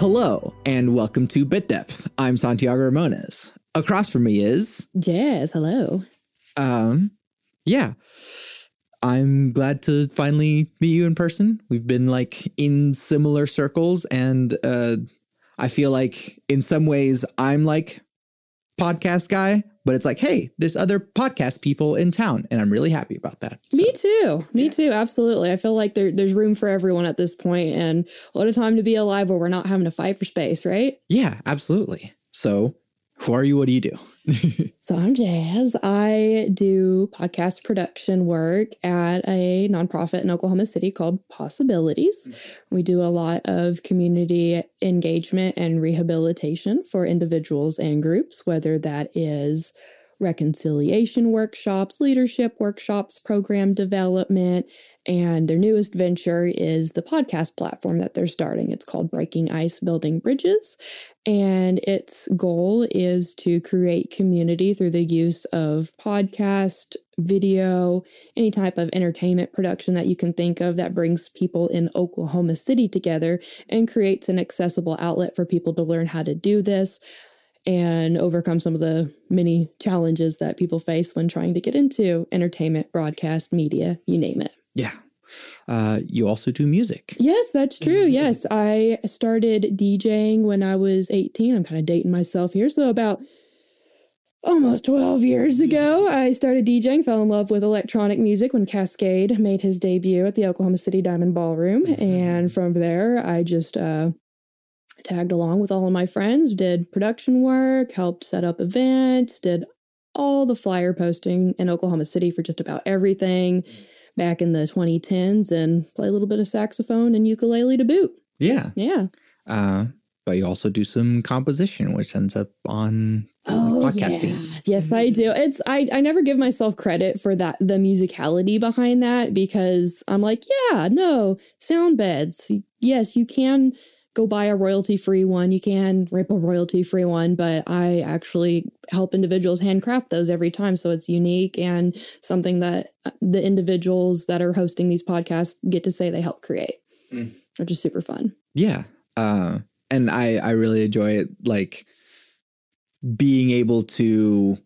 Hello, and welcome to Bit Depth. I'm Santiago Ramones. Across from me is, Jazz, hello. um, yeah. I'm glad to finally meet you in person. We've been like in similar circles, and uh, I feel like in some ways I'm like podcast guy, but it's like, hey, there's other podcast people in town, and I'm really happy about that. So, Me too. Me too. Absolutely. I feel like there, there's room for everyone at this point and what a time to be alive where we're not having to fight for space, right? yeah, absolutely. So, who are you? What do you do? So I'm Jazz. I do podcast production work at a nonprofit in Oklahoma City called Possibilities. Mm-hmm. We do a lot of community engagement and rehabilitation for individuals and groups, whether that is reconciliation workshops, leadership workshops, program development, and their newest venture is the podcast platform that they're starting. It's called Breaking Ice Building Bridges. And its goal is to create community through the use of podcast, video, any type of entertainment production that you can think of that brings people in Oklahoma City together and creates an accessible outlet for people to learn how to do this and overcome some of the many challenges that people face when trying to get into entertainment, broadcast, media, you name it. yeah. Uh, you also do music. Yes, that's true. Yes, I started DJing when I was 18. I'm kind of dating myself here. So, about almost 12 years ago, I started DJing, fell in love with electronic music when Kaskade made his debut at the Oklahoma City Diamond Ballroom. And from there, I just uh, tagged along with all of my friends, did production work, helped set up events, did all the flyer posting in Oklahoma City for just about everything back in the 2010s and play a little bit of saxophone and ukulele to boot. Yeah. Yeah. Uh, but you also do some composition, which ends up on podcast yes. themes. Yes, I do. It's I I never give myself credit for that the musicality behind that because I'm like, yeah, no, sound beds. Yes, you can go buy a royalty free one. You can rip a royalty free one, but I actually help individuals handcraft those every time. So it's unique and something that uh, the individuals that are hosting these podcasts get to say they help create, Mm. which is super fun. Yeah. Uh, and I, I really enjoy it. Like being able to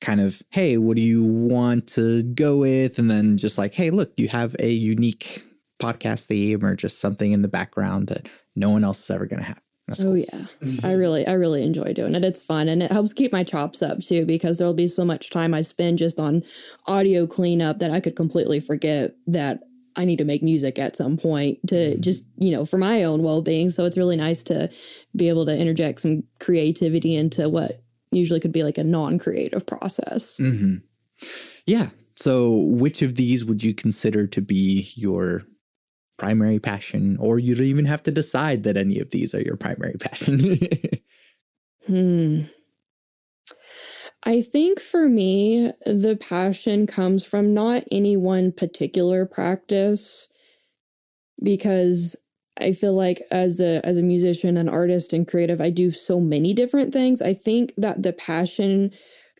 kind of, hey, what do you want to go with? And then just like, hey, look, you have a unique podcast theme or just something in the background that no one else is ever going to have. That's Oh cool. yeah. I really I really enjoy doing it. It's fun and it helps keep my chops up too because there'll be so much time I spend just on audio cleanup that I could completely forget that I need to make music at some point to just, you know, for my own well-being. So it's really nice to be able to interject some creativity into what usually could be like a non-creative process. hmm Yeah. So, which of these would you consider to be your primary passion, or you don't even have to decide that any of these are your primary passion? Hmm. I think for me, the passion comes from not any one particular practice because I feel like as a as a musician, an artist and creative, I do so many different things. I think that the passion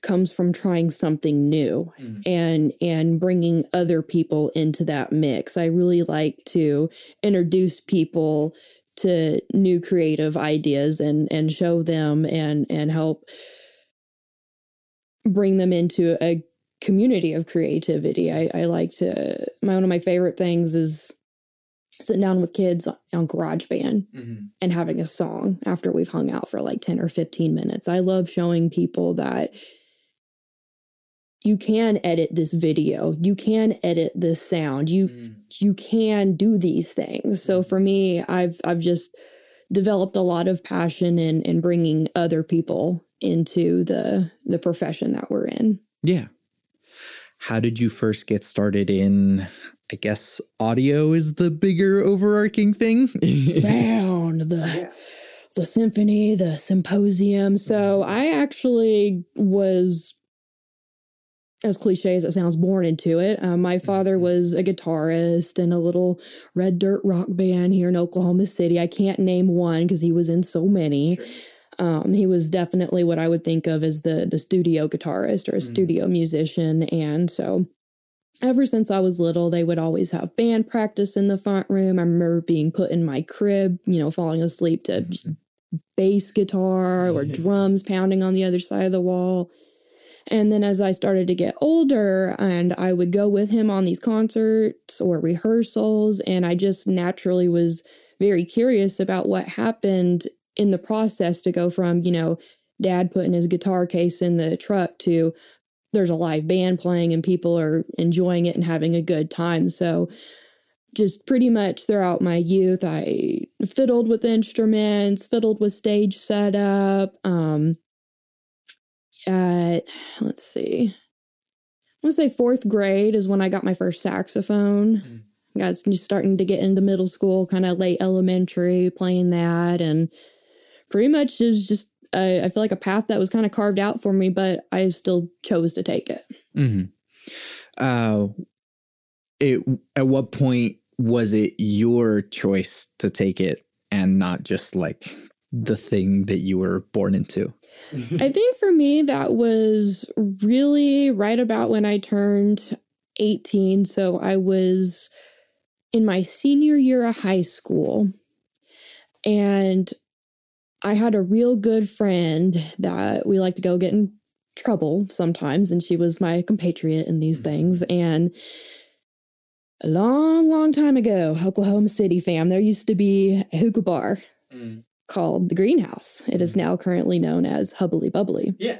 comes from trying something new Mhm. and and bringing other people into that mix. I really like to introduce people to new creative ideas and and show them and and help bring them into a community of creativity. I, I like to my one of my favorite things is sitting down with kids on GarageBand and having a song after we've hung out for like 10 or 15 minutes. I love showing people that you can edit this video, you can edit this sound, you mm. you can do these things. So mm. for me, I've I've just developed a lot of passion in in bringing other people into the the profession that we're in. Yeah. How did you first get started in? I guess audio is the bigger overarching thing. Sound the the symphony, the symposium. So mm. I actually was as cliche as it sounds, born into it. Um, my father was a guitarist in a little red dirt rock band here in Oklahoma City. I can't name one because he was in so many. Um, he was definitely what I would think of as the the studio guitarist or a Mhm. studio musician, and so ever since I was little, they would always have band practice in the front room. I remember being put in my crib, you know, falling asleep to bass guitar or drums pounding on the other side of the wall. And then as I started to get older, and I would go with him on these concerts or rehearsals, and I just naturally was very curious about what happened in the process to go from, you know, dad putting his guitar case in the truck to there's a live band playing and people are enjoying it and having a good time. So, just pretty much throughout my youth, I fiddled with instruments, fiddled with stage setup. Um, at let's see, I want to say fourth grade is when I got my first saxophone. Mm. I was just starting to get into middle school, kind of late elementary, playing that, and pretty much it was just I, I feel like a path that was kind of carved out for me, but I still chose to take it. Mm-hmm. Uh, it at what point was it your choice to take it and not just like the thing that you were born into? I think for me, that was really right about when I turned 18. So I was in my senior year of high school. And I had a real good friend that we like to go get in trouble sometimes. And she was my compatriot in these mm-hmm. things. And a long, long time ago, Oklahoma City fam, there used to be a hookah bar. Mm called the greenhouse. It is mm-hmm. now currently known as Hubbly Bubbly. Yeah.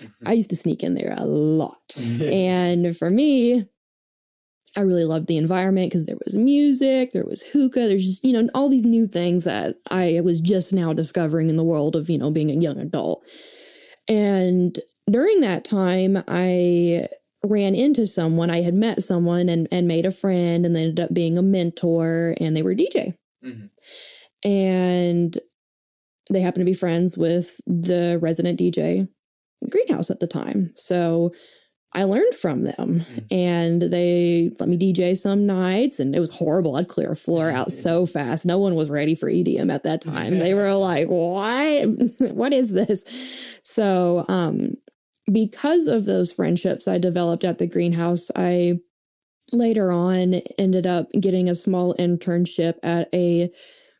Mm-hmm. I used to sneak in there a lot. and for me, I really loved the environment because there was music, there was hookah, there's just, you know, all these new things that I was just now discovering in the world of, you know, being a young adult. And during that time, I ran into someone, I had met someone and, and made a friend and ended up being a mentor, and they were DJ. Mm-hmm. And they happened to be friends with the resident DJ greenhouse at the time. So I learned from them mm-hmm. and they let me DJ some nights and it was horrible. I'd clear a floor out so fast. No one was ready for EDM at that time. They were like, what? what is this? So, um, because of those friendships I developed at the greenhouse, I later on ended up getting a small internship at a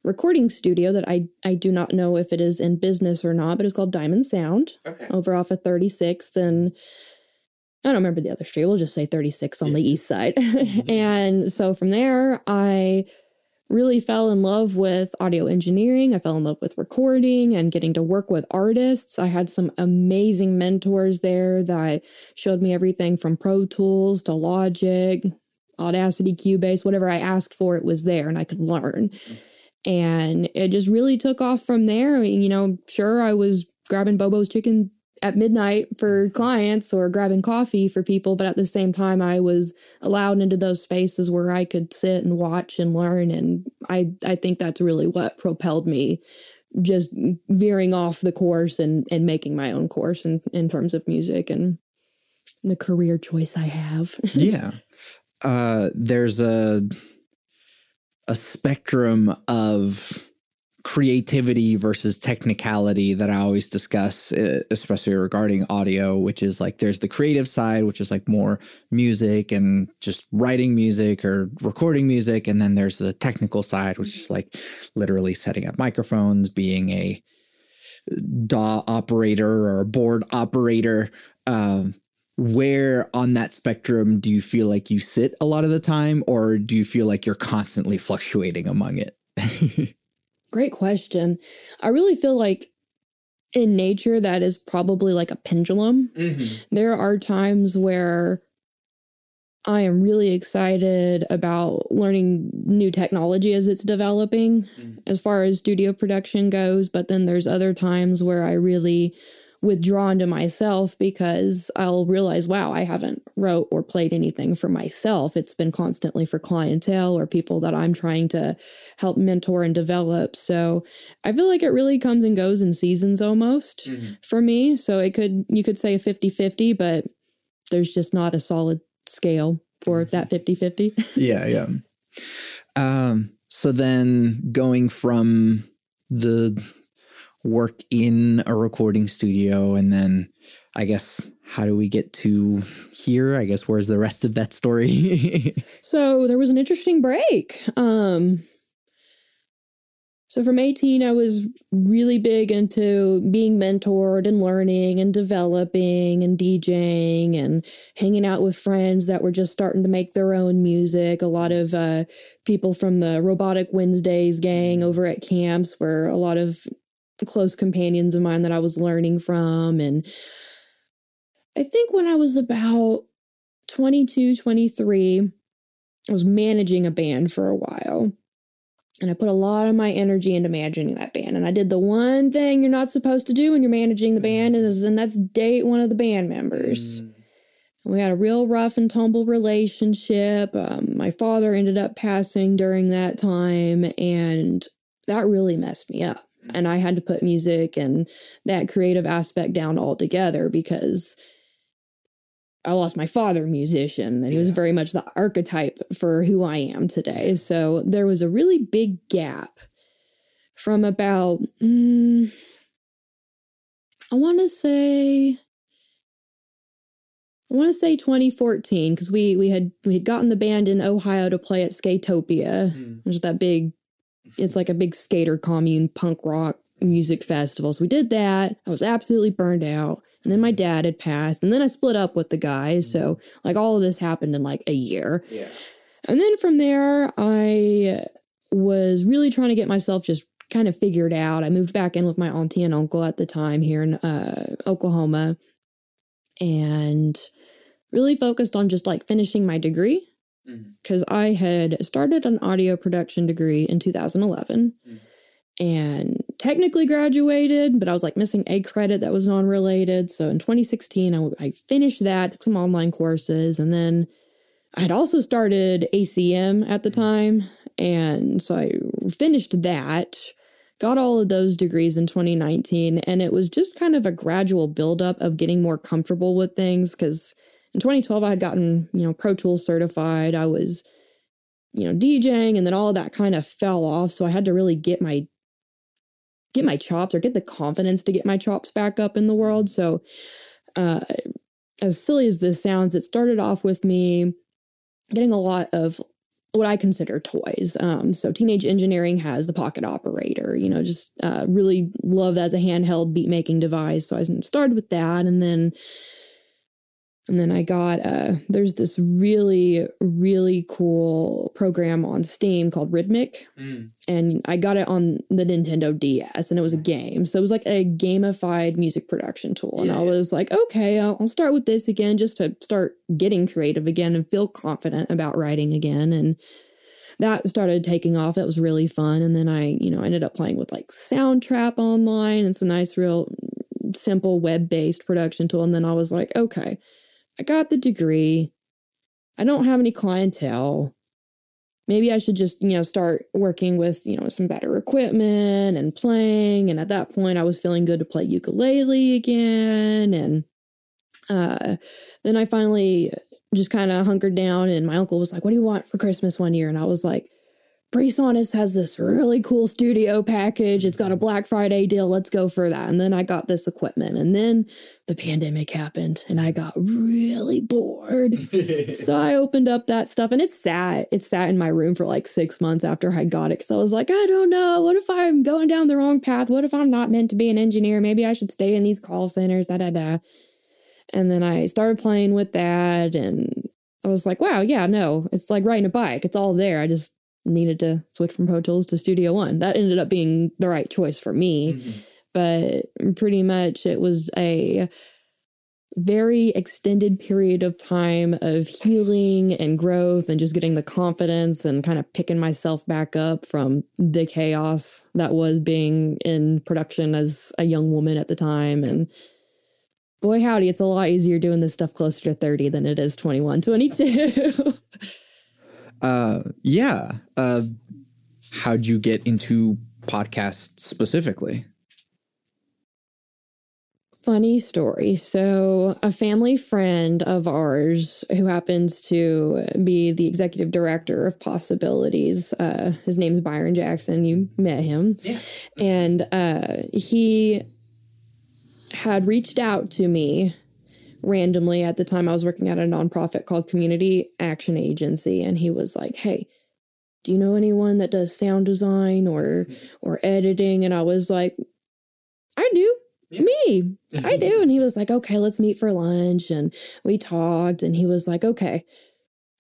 recording studio that I I do not know if it is in business or not, but it's called Diamond Sound okay. over off of 36th and I don't remember the other street. We'll just say 36 on the east side. Mm-hmm. and so from there, I really fell in love with audio engineering. I fell in love with recording and getting to work with artists. I had some amazing mentors there that showed me everything from Pro Tools to Logic, Audacity, Cubase, whatever I asked for, it was there and I could learn. Mm-hmm. And it just really took off from there. You know, sure, I was grabbing Bobo's chicken at midnight for clients or grabbing coffee for people, but at the same time, I was allowed into those spaces where I could sit and watch and learn. And I, I think that's really what propelled me just veering off the course and, and making my own course in, in terms of music and the career choice I have. yeah. Uh, there's a a spectrum of creativity versus technicality that I always discuss, especially regarding audio, which is like there's the creative side, which is like more music and just writing music or recording music. And then there's the technical side, which is like literally setting up microphones, being a DAW operator or board operator. Um, where on that spectrum do you feel like you sit a lot of the time or do you feel like you're constantly fluctuating among it great question i really feel like in nature that is probably like a pendulum mm-hmm. there are times where i am really excited about learning new technology as it's developing mm-hmm. as far as studio production goes but then there's other times where i really withdrawn to myself because I'll realize, wow, I haven't wrote or played anything for myself. It's been constantly for clientele or people that I'm trying to help mentor and develop. So I feel like it really comes and goes in seasons almost mm-hmm. for me. So it could, you could say 50 50, but there's just not a solid scale for mm-hmm. that 50 50. yeah. Yeah. Um, so then going from the work in a recording studio and then I guess how do we get to here? I guess where's the rest of that story? so there was an interesting break. Um, so from 18, I was really big into being mentored and learning and developing and DJing and hanging out with friends that were just starting to make their own music. A lot of uh, people from the Robotic Wednesdays gang over at camps were a lot of close companions of mine that I was learning from. And I think when I was about 22, 23, I was managing a band for a while. And I put a lot of my energy into managing that band. And I did the one thing you're not supposed to do when you're managing the band is, and that's date one of the band members. Mm. We had a real rough and tumble relationship. Um, my father ended up passing during that time, and that really messed me up. And I had to put music and that creative aspect down altogether because I lost my father, musician, and he was very much the archetype for who I am today. So there was a really big gap from about, mm, I want to say, I want to say 2014 because we we had we had gotten the band in Ohio to play at Skatopia, mm. which is that big. It's like a big skater commune punk rock music festival. So we did that. I was absolutely burned out. And then my dad had passed. And then I split up with the guys. So like all of this happened in like a year. Yeah. And then from there, I was really trying to get myself just kind of figured out. I moved back in with my auntie and uncle at the time here in uh, Oklahoma and really focused on just like finishing my degree because mm-hmm. I had started an audio production degree in 2011. Mm-hmm and technically graduated, but I was like missing a credit that was non related. So in 2016, I, I finished that, took some online courses, and then I had also started ACM at the time. And so I finished that, got all of those degrees in 2019. And it was just kind of a gradual buildup of getting more comfortable with things because in 2012, I had gotten, you know, Pro Tools certified. I was, you know, DJing, and then all of that kind of fell off. So I had to really get my get my chops or get the confidence to get my chops back up in the world. So, uh, as silly as this sounds, it started off with me getting a lot of what I consider toys. Um, so Teenage Engineering has the Pocket Operator, you know, just uh, really love that as a handheld beat making device. So I started with that and then and then I got uh there's this really really cool program on Steam called Rhythmic, mm. and I got it on the Nintendo DS, and it was a game. So it was like a gamified music production tool, and yeah. I was like, okay, I'll, I'll start with this again just to start getting creative again and feel confident about writing again, and that started taking off. That was really fun, and then I you know ended up playing with like Soundtrap online. It's a nice, real simple web based production tool, and then I was like, okay I got the degree. I don't have any clientele. Maybe I should just, you know, start working with, you know, some better equipment and playing. And at that point, I was feeling good to play ukulele again. And uh, then I finally just kind of hunkered down, and my uncle was like, What do you want for Christmas one year? And I was like, Presonus has this really cool studio package. It's got a Black Friday deal. Let's go for that. And then I got this equipment. And then the pandemic happened and I got really bored. so I opened up that stuff and it sat. It sat in my room for like six months after I got it. Cause I was like, I don't know. What if I'm going down the wrong path? What if I'm not meant to be an engineer? Maybe I should stay in these call centers, da da da. And then I started playing with that and I was like, wow, yeah, no, it's like riding a bike. It's all there. I just needed to switch from Pro Tools to Studio One. That ended up being the right choice for me. Mm-hmm. But pretty much it was a very extended period of time of healing and growth and just getting the confidence and kind of picking myself back up from the chaos that was being in production as a young woman at the time. And boy, howdy, it's a lot easier doing this stuff closer to 30 than it is 21, 22. Uh, yeah. Uh, how'd you get into podcasts specifically? Funny story. So, a family friend of ours who happens to be the executive director of Possibilities, uh, his name's Byron Jackson. You met him. Yeah. And uh, he had reached out to me randomly at the time I was working at a nonprofit called Community Action Agency and he was like, "Hey, do you know anyone that does sound design or or editing?" And I was like, "I do." Yeah. Me, I do. And he was like, okay, let's meet for lunch. And we talked, and he was like, okay,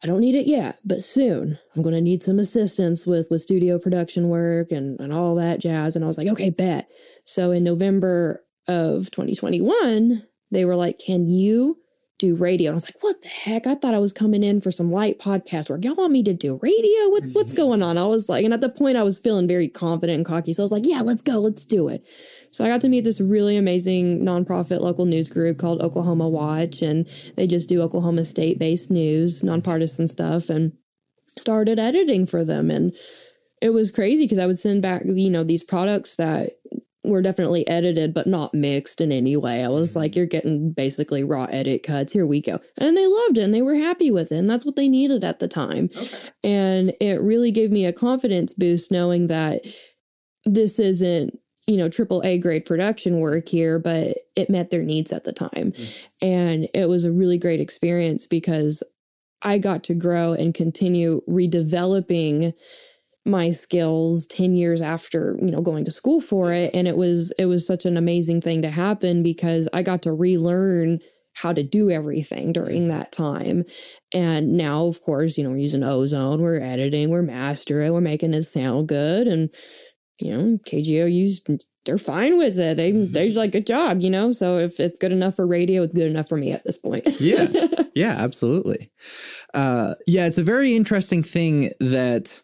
I don't need it yet, but soon I'm going to need some assistance with with studio production work and and all that jazz. And I was like, okay, bet. So in November of 2021, they were like, can you do radio? And I was like, what the heck? I thought I was coming in for some light podcast work. Y'all want me to do radio? What, what's mm-hmm. going on? I was like, and at the point I was feeling very confident and cocky. So I was like, yeah, let's go, let's do it. So I got to meet this really amazing nonprofit local news group called Oklahoma Watch, and they just do Oklahoma state based news, nonpartisan stuff, and started editing for them. And it was crazy because I would send back, you know, these products that were definitely edited, but not mixed in any way. I was like, mm-hmm. you're getting basically raw edit cuts. Here we go. And they loved it and they were happy with it. And that's what they needed at the time. Okay. And it really gave me a confidence boost knowing that this isn't, you know, triple A grade production work here, but it met their needs at the time. Mm. And it was a really great experience because I got to grow and continue redeveloping my skills 10 years after you know going to school for it. And it was it was such an amazing thing to happen because i got to relearn how to do everything during that time. And now of course you know we're using ozone we're editing we're mastering we're making it sound good. And you know KGOU they're fine with it. They they're like good job you know? So if it's good enough for radio it's good enough for me at this point. Yeah. Yeah, absolutely. Uh, yeah, it's a very interesting thing that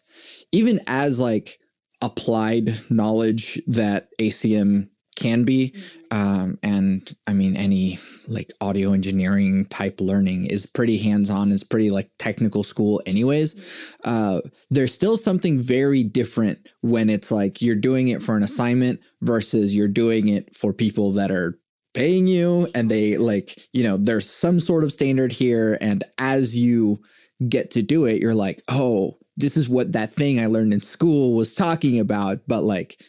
even as like applied knowledge that ACM can be, um, and I mean any like audio engineering type learning is pretty hands on, is pretty like technical school, anyways. Uh, there's still something very different when it's like you're doing it for an assignment versus you're doing it for people that are paying you and they like you know there's some sort of standard here and as you get to do it you're like oh this is what that thing i learned in school was talking about but like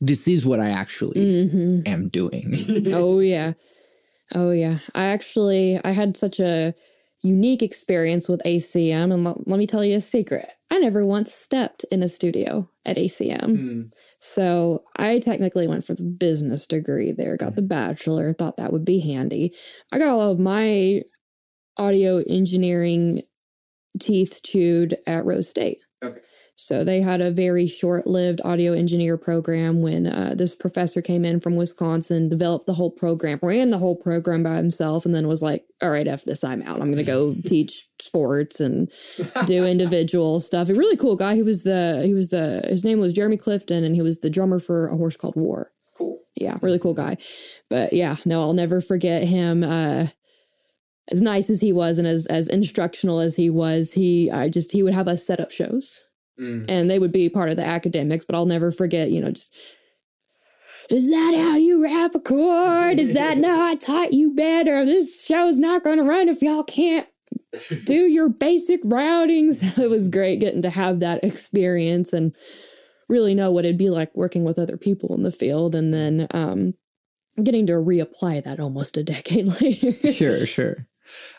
this is what i actually hmm am doing. Oh yeah. Oh yeah. I actually i had such a unique experience with acm and l- let me tell you a secret. I never once stepped in a studio at acm Mm. so i technically went for the business degree there got the bachelor thought that would be handy. I got all of my audio engineering teeth chewed at rose state Okay. so they had a very short-lived audio engineer program when uh, this professor came in from Wisconsin, developed the whole program, ran the whole program by himself, and then was like, "All right, f this, I'm out. I'm going to go teach sports and do individual stuff." A really cool guy. He was the he was the his name was Jeremy Clifton, and he was the drummer for a horse called War. cool Yeah, really cool guy. But yeah, no, I'll never forget him. Uh, as nice as he was and as as instructional as he was, he I just he would have us set up shows Mm. and they would be part of the academics, but I'll never forget, you know, just is that how you wrap a cord? Is that no, I taught you better. This show's not gonna run if y'all can't do your basic routings. It was great getting to have that experience and really know what it'd be like working with other people in the field and then um getting to reapply that almost a decade later. sure sure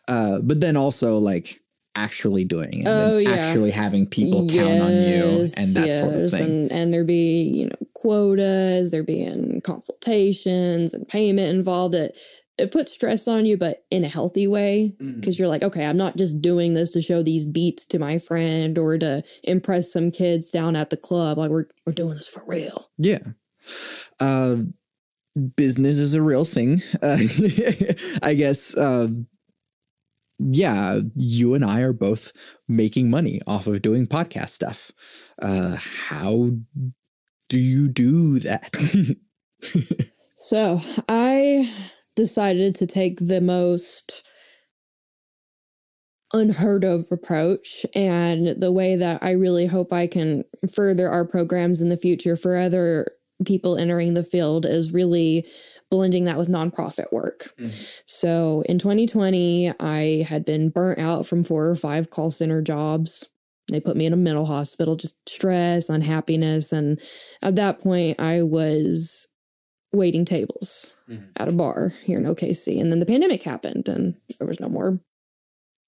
uh but then also like actually doing it Oh, and yeah. actually having people count on you and that sort of thing And, and there be, you know, quotas, there being consultations and payment involved. It, it puts stress on you, but in a healthy way. Because you're like, okay, I'm not just doing this to show these beats to my friend or to impress some kids down at the club. Like we're we're doing this for real. Yeah. Uh, business is a real thing. Uh, I guess, uh, yeah, you and I are both making money off of doing podcast stuff. Uh, how do you do that? So I decided to take the most unheard of approach and the way that I really hope I can further our programs in the future for other people entering the field is really blending that with nonprofit work. Mhm. So in 2020, I had been burnt out from four or five call center jobs. They put me in a mental hospital, just stress, unhappiness. And at that point, I was waiting tables mm-hmm. at a bar here in OKC. And then the pandemic happened and there was no more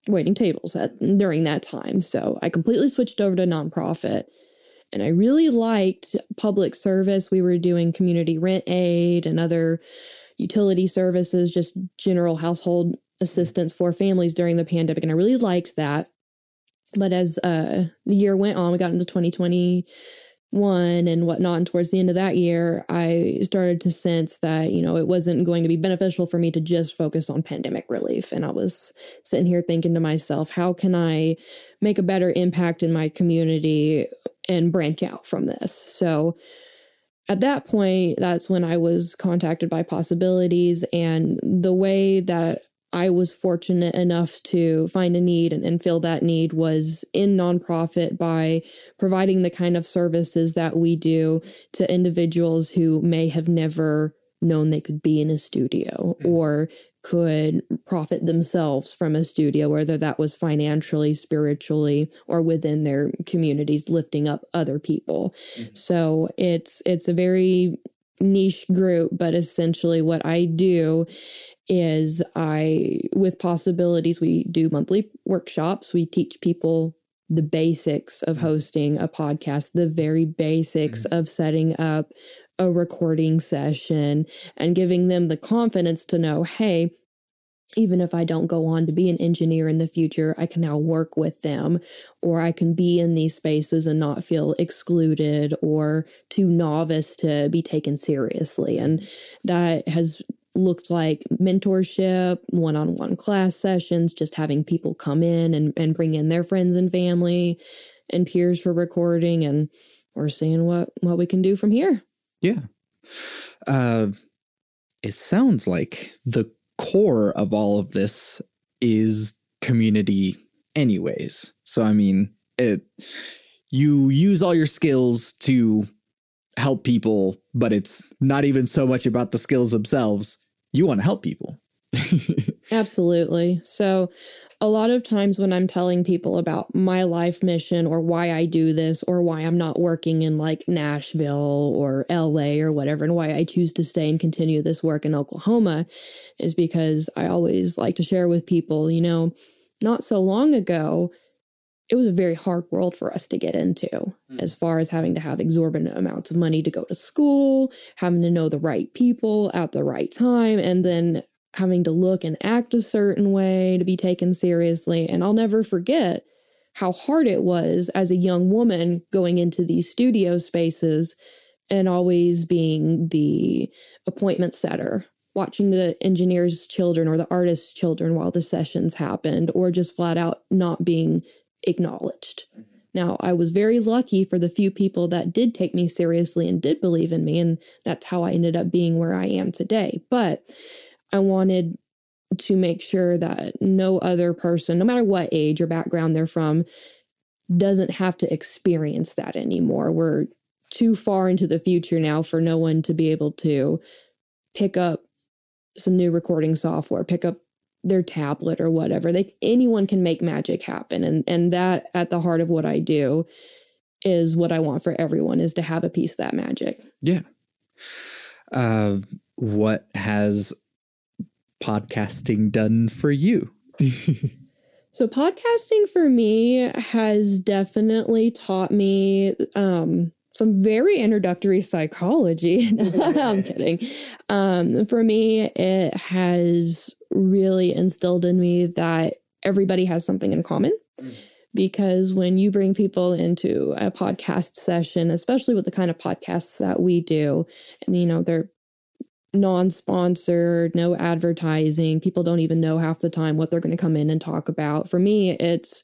waiting tables at, during that time. So I completely switched over to nonprofit. And I really liked public service. We were doing community rent aid and other utility services, just general household assistance for families during the pandemic. And I really liked that. But as uh, the year went on, we got into 2020 one and whatnot. And towards the end of that year, I started to sense that, you know, it wasn't going to be beneficial for me to just focus on pandemic relief. And I was sitting here thinking to myself, how can I make a better impact in my community and branch out from this? So at that point, that's when I was contacted by Possibilities. And the way that I was fortunate enough to find a need and, and fill that need was in nonprofit by providing the kind of services that we do to individuals who may have never known they could be in a studio mm-hmm. or could profit themselves from a studio, whether that was financially, spiritually, or within their communities, lifting up other people. Mm-hmm. So it's it's a very niche group, but essentially what I do is I, with possibilities, we do monthly workshops. We teach people the basics of mm-hmm. hosting a podcast, the very basics mm-hmm. of setting up a recording session and giving them the confidence to know, hey, even if I don't go on to be an engineer in the future, I can now work with them, or I can be in these spaces and not feel excluded or too novice to be taken seriously. And that has looked like mentorship, one on one class sessions, just having people come in and, and bring in their friends and family and peers for recording. And we're seeing what, what we can do from here. Yeah. Uh, it sounds like the core of all of this is community, anyways. So, I mean, it, you use all your skills to help people, but it's not even so much about the skills themselves you want to help people. Absolutely. So, a lot of times when I'm telling people about my life mission or why I do this or why I'm not working in like Nashville or LA or whatever, and why I choose to stay and continue this work in Oklahoma is because I always like to share with people, you know, not so long ago, it was a very hard world for us to get into mm. as far as having to have exorbitant amounts of money to go to school, having to know the right people at the right time, and then having to look and act a certain way to be taken seriously. And I'll never forget how hard it was as a young woman going into these studio spaces and always being the appointment setter watching the engineer's children or the artist's children while the sessions happened, or just flat out not being acknowledged. Mm-hmm. Now, I was very lucky for the few people that did take me seriously and did believe in me, and that's how I ended up being where I am today. But I wanted to make sure that no other person, no matter what age or background they're from, doesn't have to experience that anymore. We're too far into the future now for no one to be able to pick up some new recording software, pick up their tablet or whatever. They anyone can make magic happen. And and that at the heart of what I do is what I want for everyone is to have a piece of that magic. Yeah. Uh what has podcasting done for you? so podcasting for me has definitely taught me um some very introductory psychology. I'm kidding. Um, for me, it has really instilled in me that everybody has something in common. Mm. Because when you bring people into a podcast session, especially with the kind of podcasts that we do, and you know, they're non sponsored, no advertising, people don't even know half the time what they're going to come in and talk about. For me, it's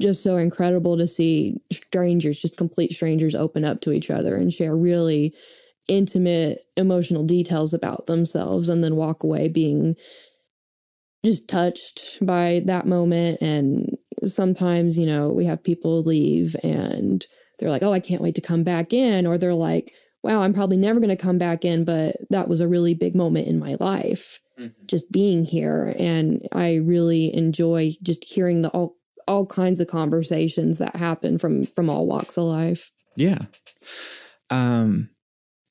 just so incredible to see strangers, just complete strangers, open up to each other and share really intimate emotional details about themselves and then walk away being just touched by that moment. And sometimes, you know, we have people leave and they're like, oh, I can't wait to come back in. Or they're like, wow, I'm probably never going to come back in, but that was a really big moment in my life, mm-hmm. just being here. And I really enjoy just hearing the all, all kinds of conversations that happen from from all walks of life. Yeah. Um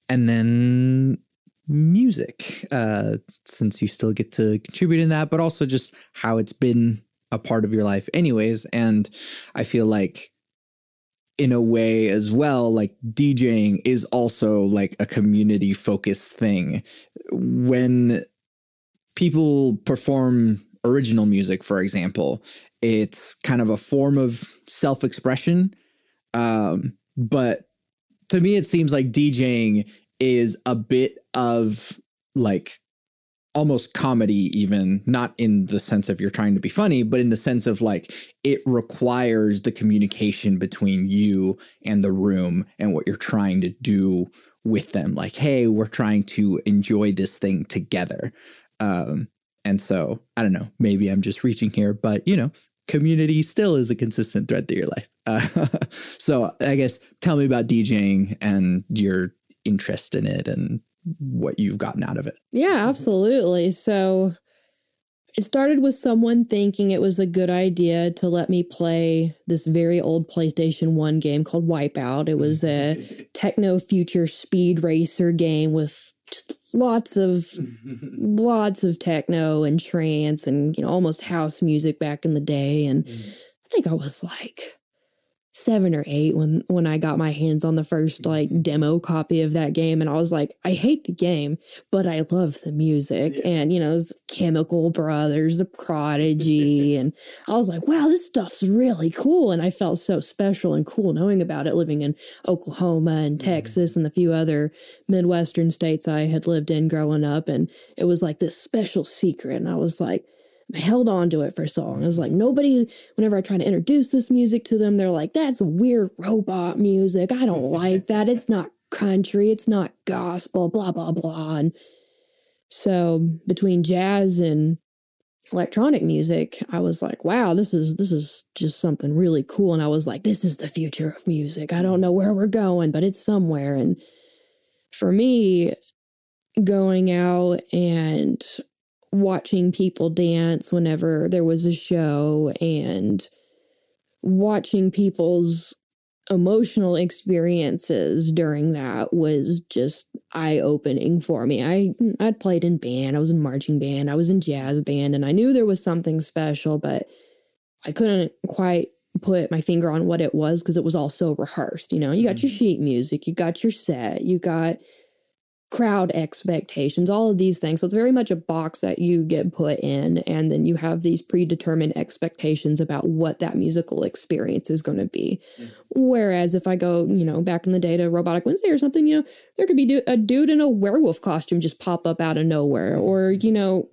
and then music, uh, since you still get to contribute in that, but also just how it's been a part of your life, anyways. And I feel like, in a way as well, like DJing is also like a community focused thing. When people perform original music, for example, it's kind of a form of self expression. Um, but to me, it seems like DJing is a bit of like almost comedy, even not in the sense of you're trying to be funny, but in the sense of like it requires the communication between you and the room and what you're trying to do with them. Like, hey, we're trying to enjoy this thing together. Um, and so I don't know, maybe I'm just reaching here, but you know, community still is a consistent thread through your life. Uh, so I guess tell me about DJing and your interest in it and what you've gotten out of it. Yeah, mm-hmm. absolutely. So it started with someone thinking it was a good idea to let me play this very old PlayStation 1 game called Wipeout. It was a techno future speed racer game with lots of lots of techno and trance and you know almost house music back in the day and mm-hmm. I think I was like seven or eight when when I got my hands on the first like demo copy of that game, and I was like, I hate the game, but I love the music, yeah. and you know, Chemical Brothers, The Prodigy, and I was like, wow, this stuff's really cool, and I felt so special and cool knowing about it, living in Oklahoma and mm-hmm. Texas and a few other Midwestern states I had lived in growing up, and it was like this special secret, and I was like I held on to it for so long. I was like, nobody, whenever I try to introduce this music to them, they're like, that's weird robot music. I don't like that. It's not country. It's not gospel, blah, blah, blah. And so between jazz and electronic music, I was like, wow, this is this is just something really cool. And I was like, this is the future of music. I don't know where we're going, but it's somewhere. And for me, going out and watching people dance whenever there was a show and watching people's emotional experiences during that was just eye-opening for me. I I'd played in band, I was in marching band, I was in jazz band and I knew there was something special but I couldn't quite put my finger on what it was because it was all so rehearsed, you know. You got mm-hmm. your sheet music, you got your set, you got crowd expectations, all of these things. So it's very much a box that you get put in, and then you have these predetermined expectations about what that musical experience is going to be. Mm. Whereas if I go, you know, back in the day to Robotic Wednesday or something, you know, there could be a dude in a werewolf costume just pop up out of nowhere, or, you know,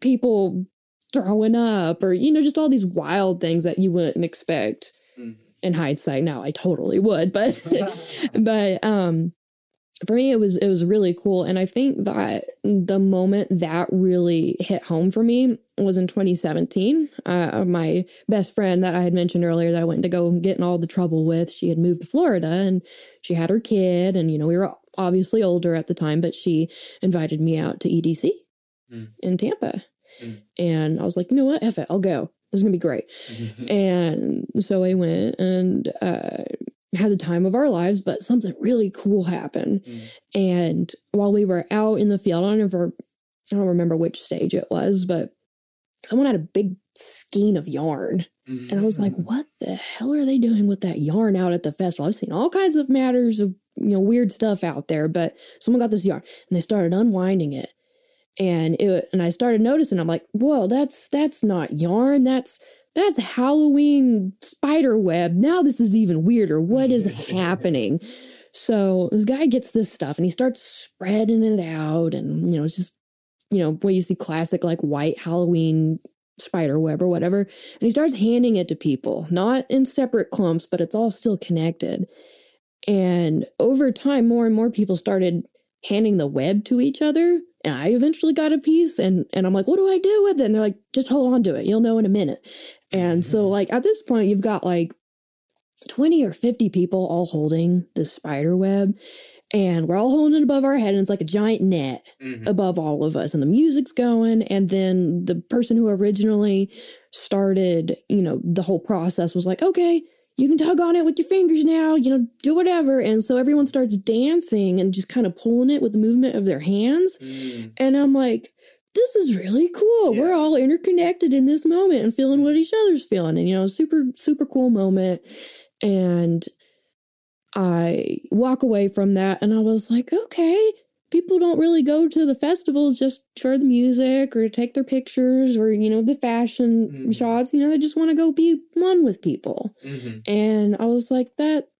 people throwing up, or, you know, just all these wild things that you wouldn't expect. Mm. In hindsight, now I totally would, but, but, um, for me it was it was really cool. And i think that the moment that really hit home for me was in 2017 uh, my best friend that i had mentioned earlier that i went to go get in all the trouble with. She had moved to florida and she had her kid and you know we were obviously older at the time but she invited me out to edc mm. in tampa. Mm. and i was like you know what? F it, i'll go. This is gonna be great. And so i went and uh, had the time of our lives, but something really cool happened. Mm. And while we were out in the field, I don't ever, I don't remember which stage it was, but someone had a big skein of yarn. Mm. And I was like, mm. what the hell are they doing with that yarn out at the festival? I've seen all kinds of matters of, you know, weird stuff out there, but someone got this yarn and they started unwinding it. And it, and I started noticing, I'm like, whoa, that's, that's not yarn. That's, that's Halloween spider web. Now this is even weirder. What is happening? So this guy gets this stuff and he starts spreading it out, and you know, it's just you know, what you see classic like white Halloween spider web or whatever. And he starts handing it to people, not in separate clumps, but it's all still connected. And over time, more and more people started handing the web to each other. And I eventually got a piece and, and I'm like, what do I do with it? And they're like, just hold on to it. You'll know in a minute. And so, mm-hmm. like, at this point, you've got like 20 or 50 people all holding the spider web. And we're all holding it above our head, and it's like a giant net mm-hmm. above all of us. And the music's going. And then the person who originally started, you know, the whole process was like, okay, you can tug on it with your fingers now, you know, do whatever. And so everyone starts dancing and just kind of pulling it with the movement of their hands. Mm. And I'm like, this is really cool. Yeah. We're all interconnected in this moment and feeling what each other's feeling. And, you know, super, super cool moment. And I walk away from that and I was like, okay, people don't really go to the festivals just for the music or take their pictures or, you know, the fashion Mhm. shots. You know, they just want to go be one with people. Mhm. And I was like, that,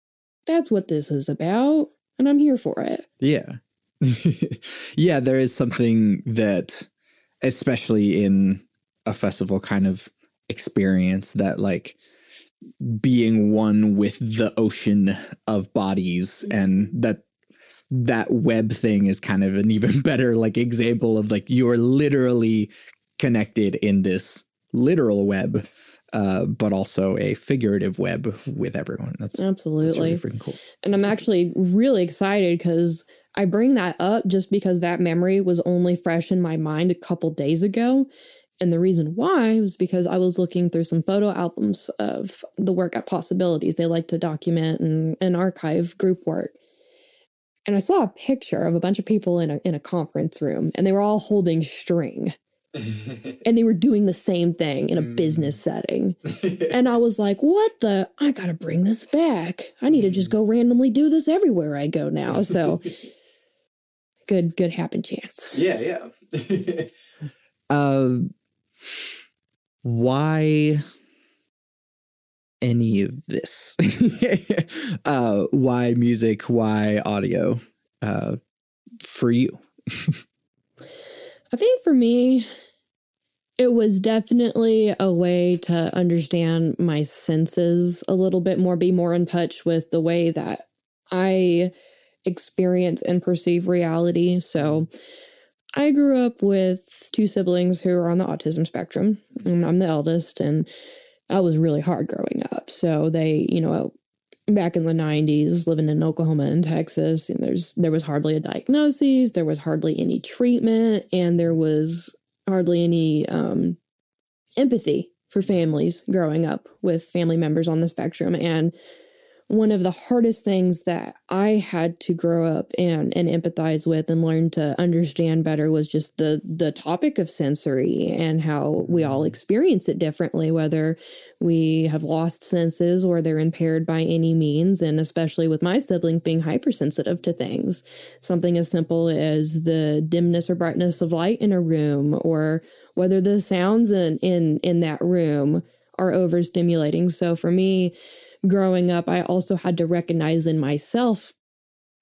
that's what this is about. And I'm here for it. Yeah. yeah, there is something that, especially in a festival kind of experience, that like being one with the ocean of bodies and that that web thing is kind of an even better like example of like you're literally connected in this literal web uh but also a figurative web with everyone that's, that's Absolutely. really freaking cool And I'm actually really excited because I bring that up just because that memory was only fresh in my mind a couple days ago. And the reason why was because I was looking through some photo albums of the work at Possibilities. They like to document and, and archive group work. And I saw a picture of a bunch of people in a, in a conference room, and they were all holding string. And they were doing the same thing in a Mm. business setting. And I was like, what the? I gotta bring this back. I need to just go randomly do this everywhere I go now. So good, good happen chance. Yeah, yeah. uh, why any of this? uh, why music? Why audio? Uh, for you? I think for me, it was definitely a way to understand my senses a little bit more, be more in touch with the way that I experience and perceive reality. So I grew up with two siblings who are on the autism spectrum, and I'm the eldest, and that was really hard growing up. So they, you know, back in the 90s living in Oklahoma and Texas and there's there was hardly a diagnosis there was hardly any treatment and there was hardly any um, empathy for families growing up with family members on the spectrum and one of the hardest things that I had to grow up and and empathize with and learn to understand better was just the the topic of sensory and how we all mm-hmm. experience it differently whether we have lost senses or they're impaired by any means and especially with my sibling being hypersensitive to things. Something as simple as the dimness or brightness of light in a room or whether the sounds in in in that room are overstimulating. So for me growing up, I also had to recognize in myself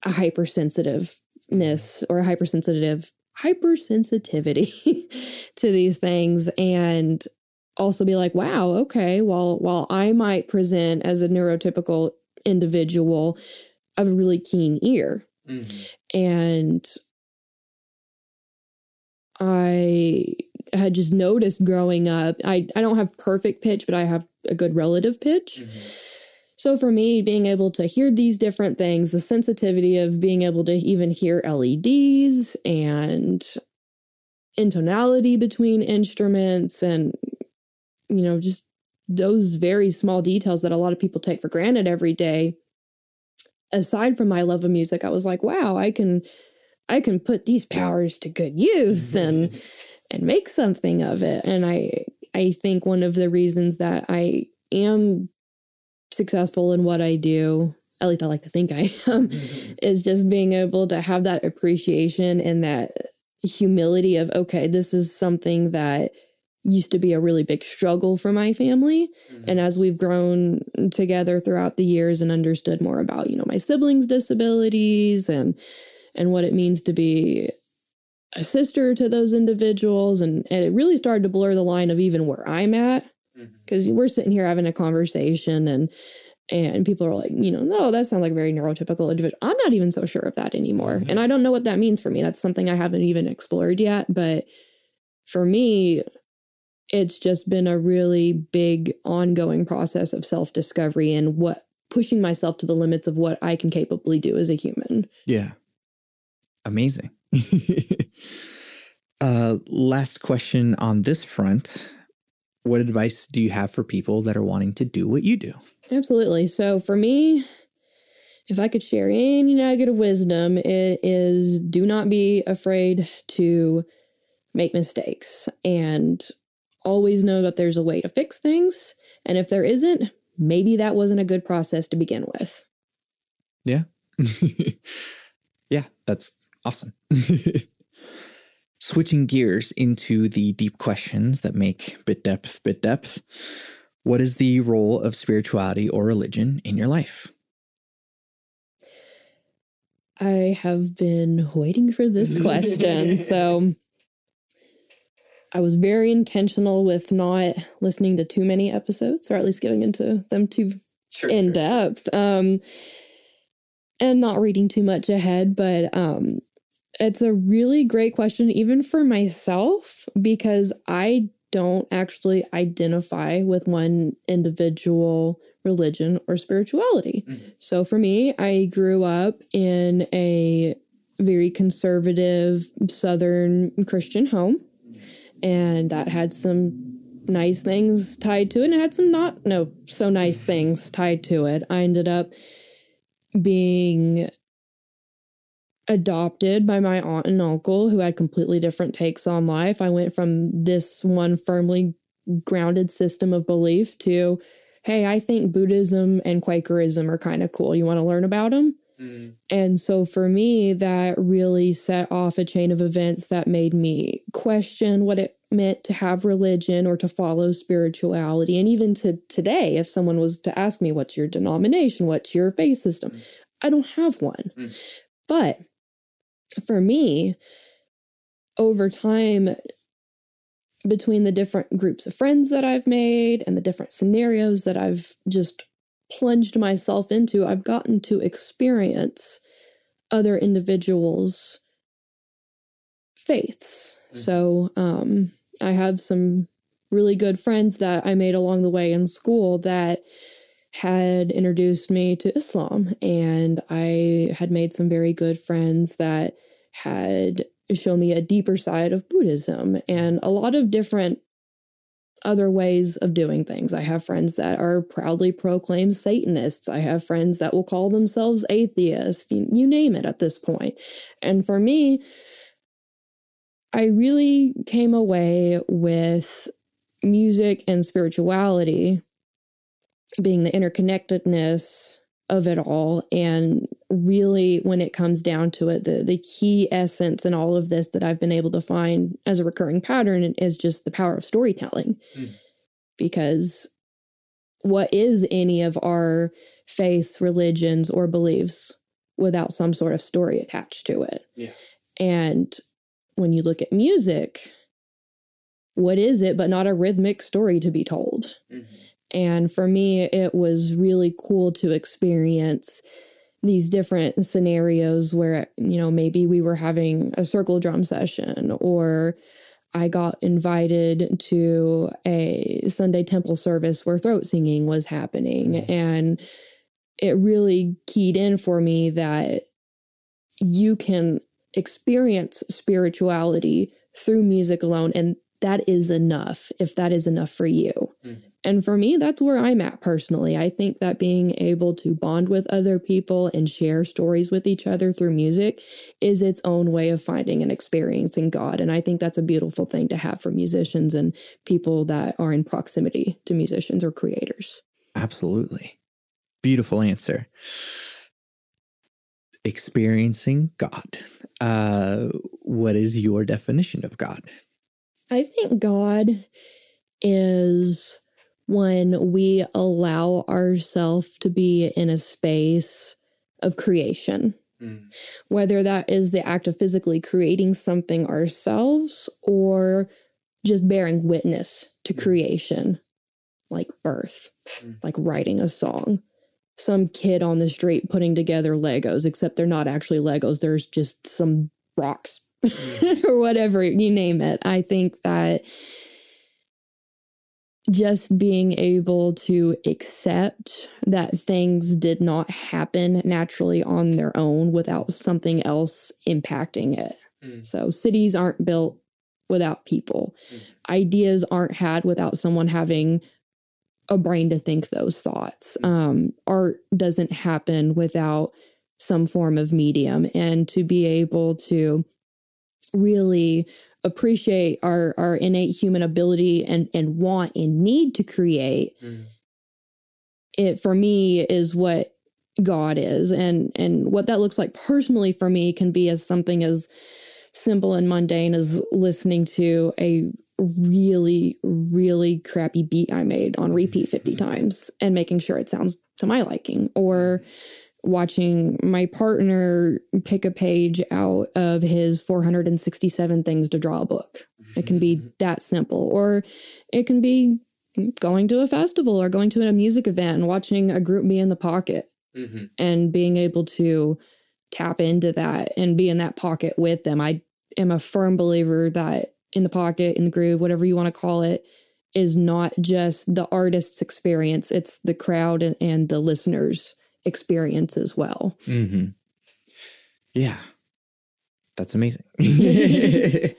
a hypersensitiveness or a hypersensitive hypersensitivity to these things and also be like, wow, okay, well, while I might present as a neurotypical individual, I have a really keen ear. Mm-hmm. And I had just noticed growing up, I, I don't have perfect pitch, but I have a good relative pitch. Mm-hmm. So for me, being able to hear these different things, the sensitivity of being able to even hear LEDs and intonality between instruments and, you know, just those very small details that a lot of people take for granted every day. Aside from my love of music, I was like, wow, I can I can put these powers to good use mm-hmm. and and make something of it. And I I think one of the reasons that I am successful in what I do, at least I like to think I am, mm-hmm. is just being able to have that appreciation and that humility of, okay, this is something that used to be a really big struggle for my family. Mm-hmm. And as we've grown together throughout the years and understood more about, you know, my siblings' disabilities and and what it means to be a sister to those individuals and, and it really started to blur the line of even where I'm at because we're sitting here having a conversation and and people are like you know no that sounds like a very neurotypical individual i'm not even so sure of that anymore Mhm. and i don't know what that means for me that's something i haven't even explored yet but for me it's just been a really big ongoing process of self-discovery and what pushing myself to the limits of what i can capably do as a human Yeah. Amazing. uh last question on this front. What advice do you have for people that are wanting to do what you do? Absolutely. So for me, if I could share any nugget of wisdom, it is do not be afraid to make mistakes and always know that there's a way to fix things. And if there isn't, maybe that wasn't a good process to begin with. Yeah. yeah, that's awesome. Switching gears into the deep questions that make bit depth bit depth. What is the role of spirituality or religion in your life? I have been waiting for this question. so I was very intentional with not listening to too many episodes, or at least getting into them too sure, in sure. depth. Um, and not reading too much ahead, but um, it's a really great question, even for myself, because I don't actually identify with one individual religion or spirituality. Mm-hmm. So for me, I grew up in a very conservative Southern Christian home, and that had some nice things tied to it, and it had some not no so nice things tied to it. I ended up being adopted by my aunt and uncle who had completely different takes on life. I went from this one firmly grounded system of belief to, hey, I think Buddhism and Quakerism are kind of cool. You want to learn about them? Mm-hmm. And so for me, that really set off a chain of events that made me question what it meant to have religion or to follow spirituality. And even to today, if someone was to ask me, what's your denomination? What's your faith system? Mm-hmm. I don't have one. Mm-hmm. But for me, over time, between the different groups of friends that I've made and the different scenarios that I've just plunged myself into, I've gotten to experience other individuals' faiths. Mm-hmm. So, um, I have some really good friends that I made along the way in school that had introduced me to Islam. And I had made some very good friends that had shown me a deeper side of Buddhism and a lot of different other ways of doing things. I have friends that are proudly proclaimed Satanists. I have friends that will call themselves atheists, you, name it at this point. And for me, I really came away with music and spirituality being the interconnectedness of it all. And really when it comes down to it the the key essence in all of this that I've been able to find as a recurring pattern is just the power of storytelling. Mm. because what is any of our faiths religions or beliefs without some sort of story attached to it? Yeah. And when you look at music what is it but not a rhythmic story to be told? Mm-hmm. And for me, it was really cool to experience these different scenarios where, you know, maybe we were having a circle drum session or I got invited to a Sunday temple service where throat singing was happening. Mm-hmm. And it really keyed in for me that you can experience spirituality through music alone. And that is enough if that is enough for you. Mm-hmm. And for me, that's where I'm at personally. I think that being able to bond with other people and share stories with each other through music is its own way of finding and experiencing God. And I think that's a beautiful thing to have for musicians and people that are in proximity to musicians or creators. Absolutely. Beautiful answer. Experiencing God. Uh, what is your definition of God? I think God is when we allow ourselves to be in a space of creation. Mm. Whether that is the act of physically creating something ourselves or just bearing witness to mm. creation, like birth, mm. like writing a song, some kid on the street putting together Legos, except they're not actually Legos, there's just some rocks or whatever, you name it. I think that just being able to accept that things did not happen naturally on their own without something else impacting it. Mm. So cities aren't built without people. Ideas aren't had without someone having a brain to think those thoughts. Um, art doesn't happen without some form of medium. And to be able to really appreciate our, our innate human ability and, and want and need to create, mm-hmm. it for me is what God is. And and what that looks like personally for me can be as something as simple and mundane as listening to a really, really crappy beat I made on repeat 50 mm-hmm. times and making sure it sounds to my liking. Or mm-hmm. Watching my partner pick a page out of his 467 things to draw a book. It can be that simple. Or it can be going to a festival or going to a music event and watching a group be in the pocket Mhm. and being able to tap into that and be in that pocket with them. I am a firm believer that in the pocket, in the groove, whatever you want to call it, is not just the artist's experience, it's the crowd and, and the listener's experience as well. Mhm. Yeah. That's amazing.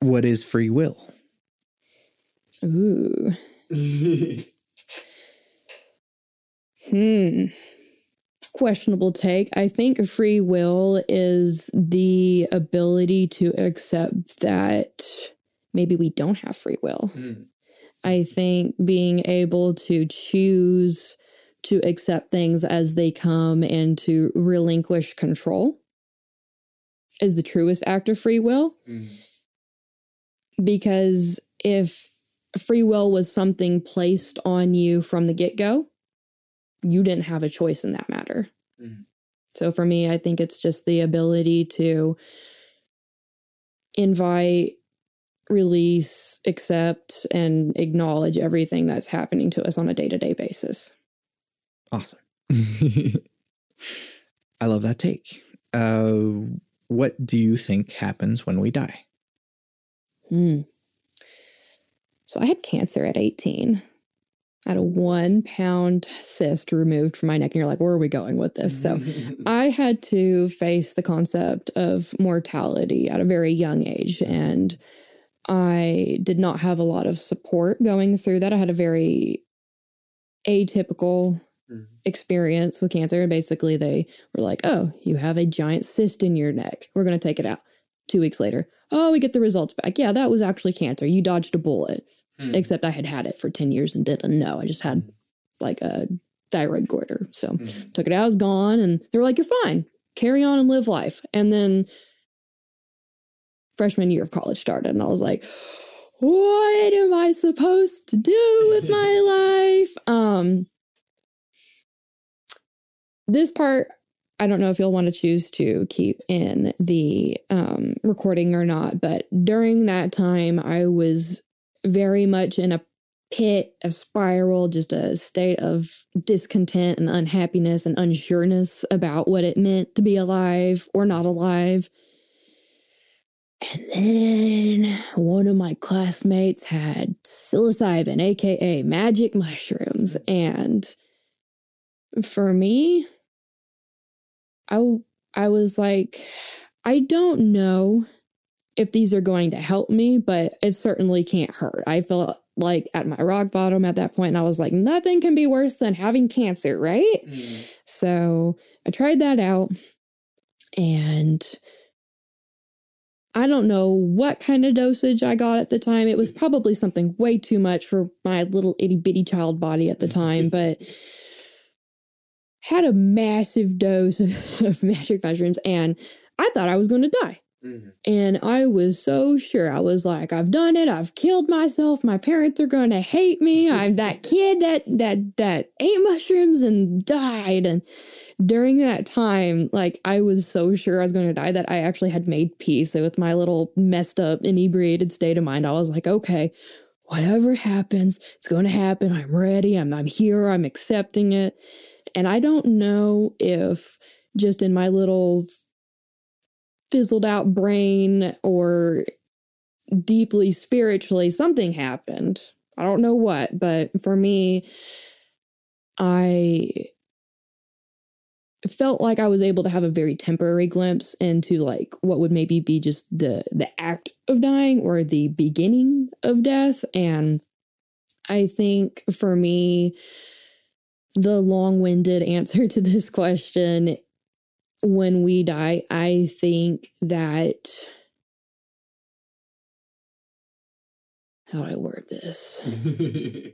what is free will? Ooh. Hmm. Questionable take. I think free will is the ability to accept that maybe we don't have free will. I think being able to choose to accept things as they come and to relinquish control is the truest act of free will. Because if free will was something placed on you from the get go, you didn't have a choice in that matter. Mhm. So for me, I think it's just the ability to invite, release, accept, and acknowledge everything that's happening to us on a day to day basis. Awesome. I love that take. Uh, what do you think happens when we die? Hmm. So I had cancer at 18. I had a one pound cyst removed from my neck. And you're like, where are we going with this? So I had to face the concept of mortality at a very young age. And I did not have a lot of support going through that. I had a very atypical Mhm. experience with cancer. And basically, they were like, oh, you have a giant cyst in your neck. We're going to take it out. Two weeks later, oh, we get the results back. Yeah, that was actually cancer. You dodged a bullet. Hmm. Except I had had it for 10 years and didn't know. I just had like a thyroid goiter. So Mhm. took it out, it was gone. And they were like, you're fine. Carry on and live life. And then freshman year of college started. And I was like, what am I supposed to do with my life? Um, this part, I don't know if you'll want to choose to keep in the um, recording or not, but during that time, I was very much in a pit, a spiral, just a state of discontent and unhappiness and unsureness about what it meant to be alive or not alive. And then one of my classmates had psilocybin, aka magic mushrooms. And for me, I, I was like, I don't know if these are going to help me, but it certainly can't hurt. I felt like at my rock bottom at that point, and I was like, nothing can be worse than having cancer, right? Mm. So I tried that out, and I don't know what kind of dosage I got at the time. It was probably something way too much for my little itty bitty child body at the time, but had a massive dose of, of magic mushrooms, and I thought I was going to die. Mm-hmm. And I was so sure. I was like, I've done it. I've killed myself. My parents are going to hate me. I'm that kid that that that ate mushrooms and died. And during that time, like I was so sure I was going to die that I actually had made peace with my little messed up inebriated state of mind. I was like, okay, whatever happens, it's going to happen. I'm ready. I'm I'm here. I'm accepting it. And I don't know if just in my little fizzled out brain or deeply spiritually something happened. I don't know what but for me i felt like I was able to have a very temporary glimpse into like what would maybe be just the the act of dying or the beginning of death. And I think for me the long-winded answer to this question when we die I think that how do I word this?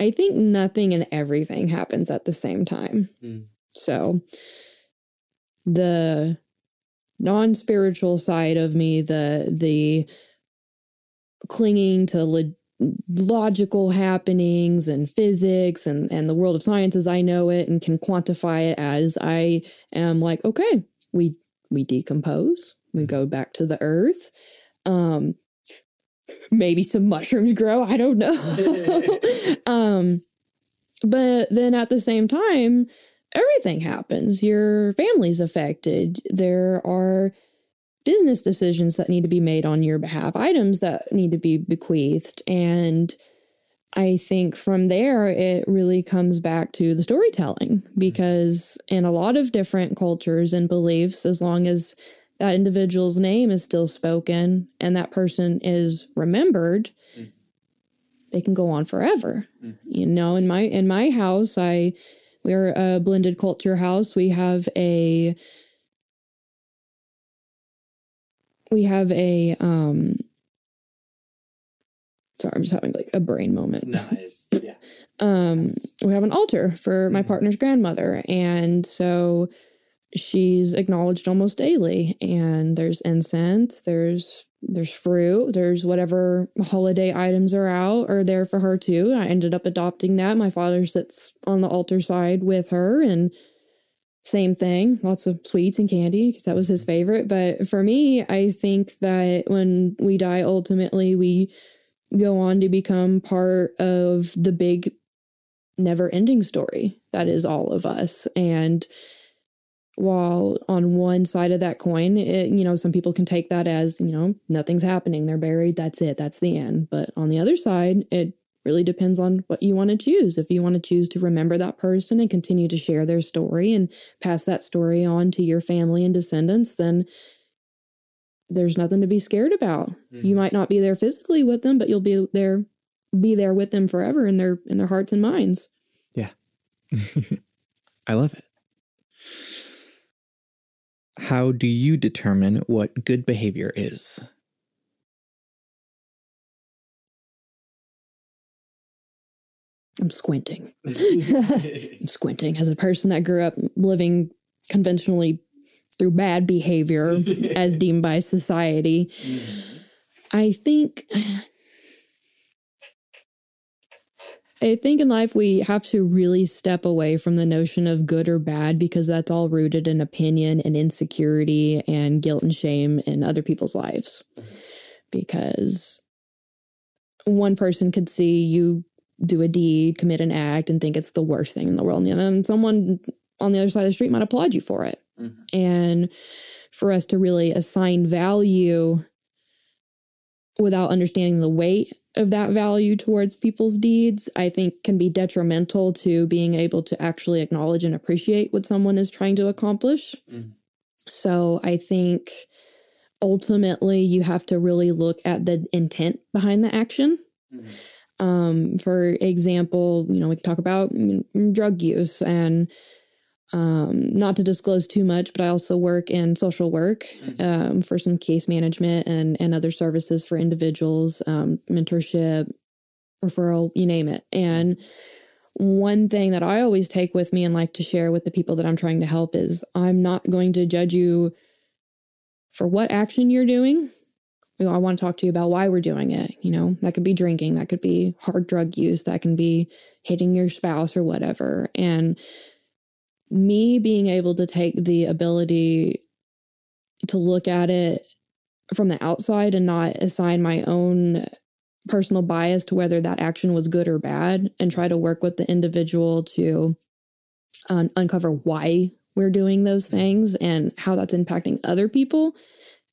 I think nothing and everything happens at the same time. Mm. So the non-spiritual side of me, the the clinging to lo- logical happenings and physics and and the world of science as I know it and can quantify it as I am like, okay, we we decompose, we go back to the earth. Um maybe some mushrooms grow, I don't know. um but then at the same time everything happens your family's affected there are business decisions that need to be made on your behalf items that need to be bequeathed and i think from there it really comes back to the storytelling because in a lot of different cultures and beliefs as long as that individual's name is still spoken and that person is remembered Mm. they can go on forever Mm. you know in my in my house i we're a blended culture house we have a we have a um sorry i'm just having like a brain moment nice. Yeah. um we have an altar for my Mhm. partner's grandmother and so she's acknowledged almost daily and there's incense there's there's fruit there's whatever holiday items are out are there for her too i ended up adopting that my father sits on the altar side with her and same thing lots of sweets and candy because that was his favorite. But for me i think that when we die ultimately we go on to become part of the big never ending story that is all of us. And while on one side of that coin it, you know some people can take that as you know nothing's happening they're buried that's it that's the end. But on the other side it really depends on what you want to choose if you want to choose to remember that person and continue to share their story and pass that story on to your family and descendants then there's nothing to be scared about you Mhm. might not be there physically with them but you'll be there be there with them forever in their in their hearts and minds Yeah. I love it. How do you determine what good behavior is? I'm squinting I'm squinting as a person that grew up living conventionally through bad behavior as deemed by society. Mhm. I think I think in life we have to really step away from the notion of good or bad because that's all rooted in opinion and insecurity and guilt and shame in other people's lives. Because one person could see you do a deed, commit an act, and think it's the worst thing in the world. And then someone on the other side of the street might applaud you for it. Mhm. And for us to really assign value without understanding the weight of that value towards people's deeds, I think can be detrimental to being able to actually acknowledge and appreciate what someone is trying to accomplish. Mhm. So I think ultimately you have to really look at the intent behind the action. Mhm. Um, for example, you know, we can talk about drug use and um, not to disclose too much, but I also work in social work Mhm. um, for some case management and, and other services for individuals, um, mentorship, referral, you name it. And one thing that I always take with me and like to share with the people that I'm trying to help is I'm not going to judge you for what action you're doing. You know, I want to talk to you about why we're doing it. You know, that could be drinking, that could be hard drug use, that can be hitting your spouse or whatever. And me being able to take the ability to look at it from the outside and not assign my own personal bias to whether that action was good or bad and try to work with the individual to um, uncover why we're doing those things and how that's impacting other people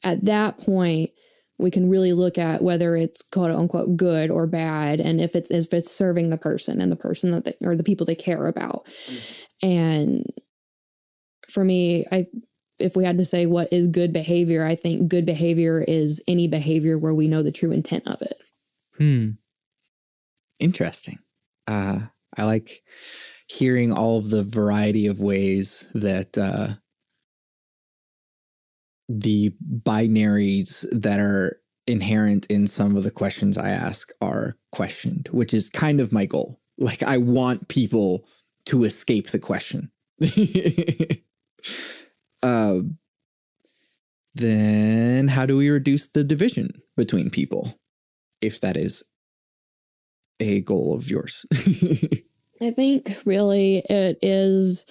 at that point we can really look at whether it's quote unquote good or bad and if it's if it's serving the person and the person that they, or the people they care about And for me, I if we had to say what is good behavior, I think good behavior is any behavior where we know the true intent of it. Hmm. Interesting. Uh, I like hearing all of the variety of ways that uh, the binaries that are inherent in some of the questions I ask are questioned, which is kind of my goal. Like, I want people to escape the question. uh, then, how do we reduce the division between people, if that is a goal of yours? I think really it is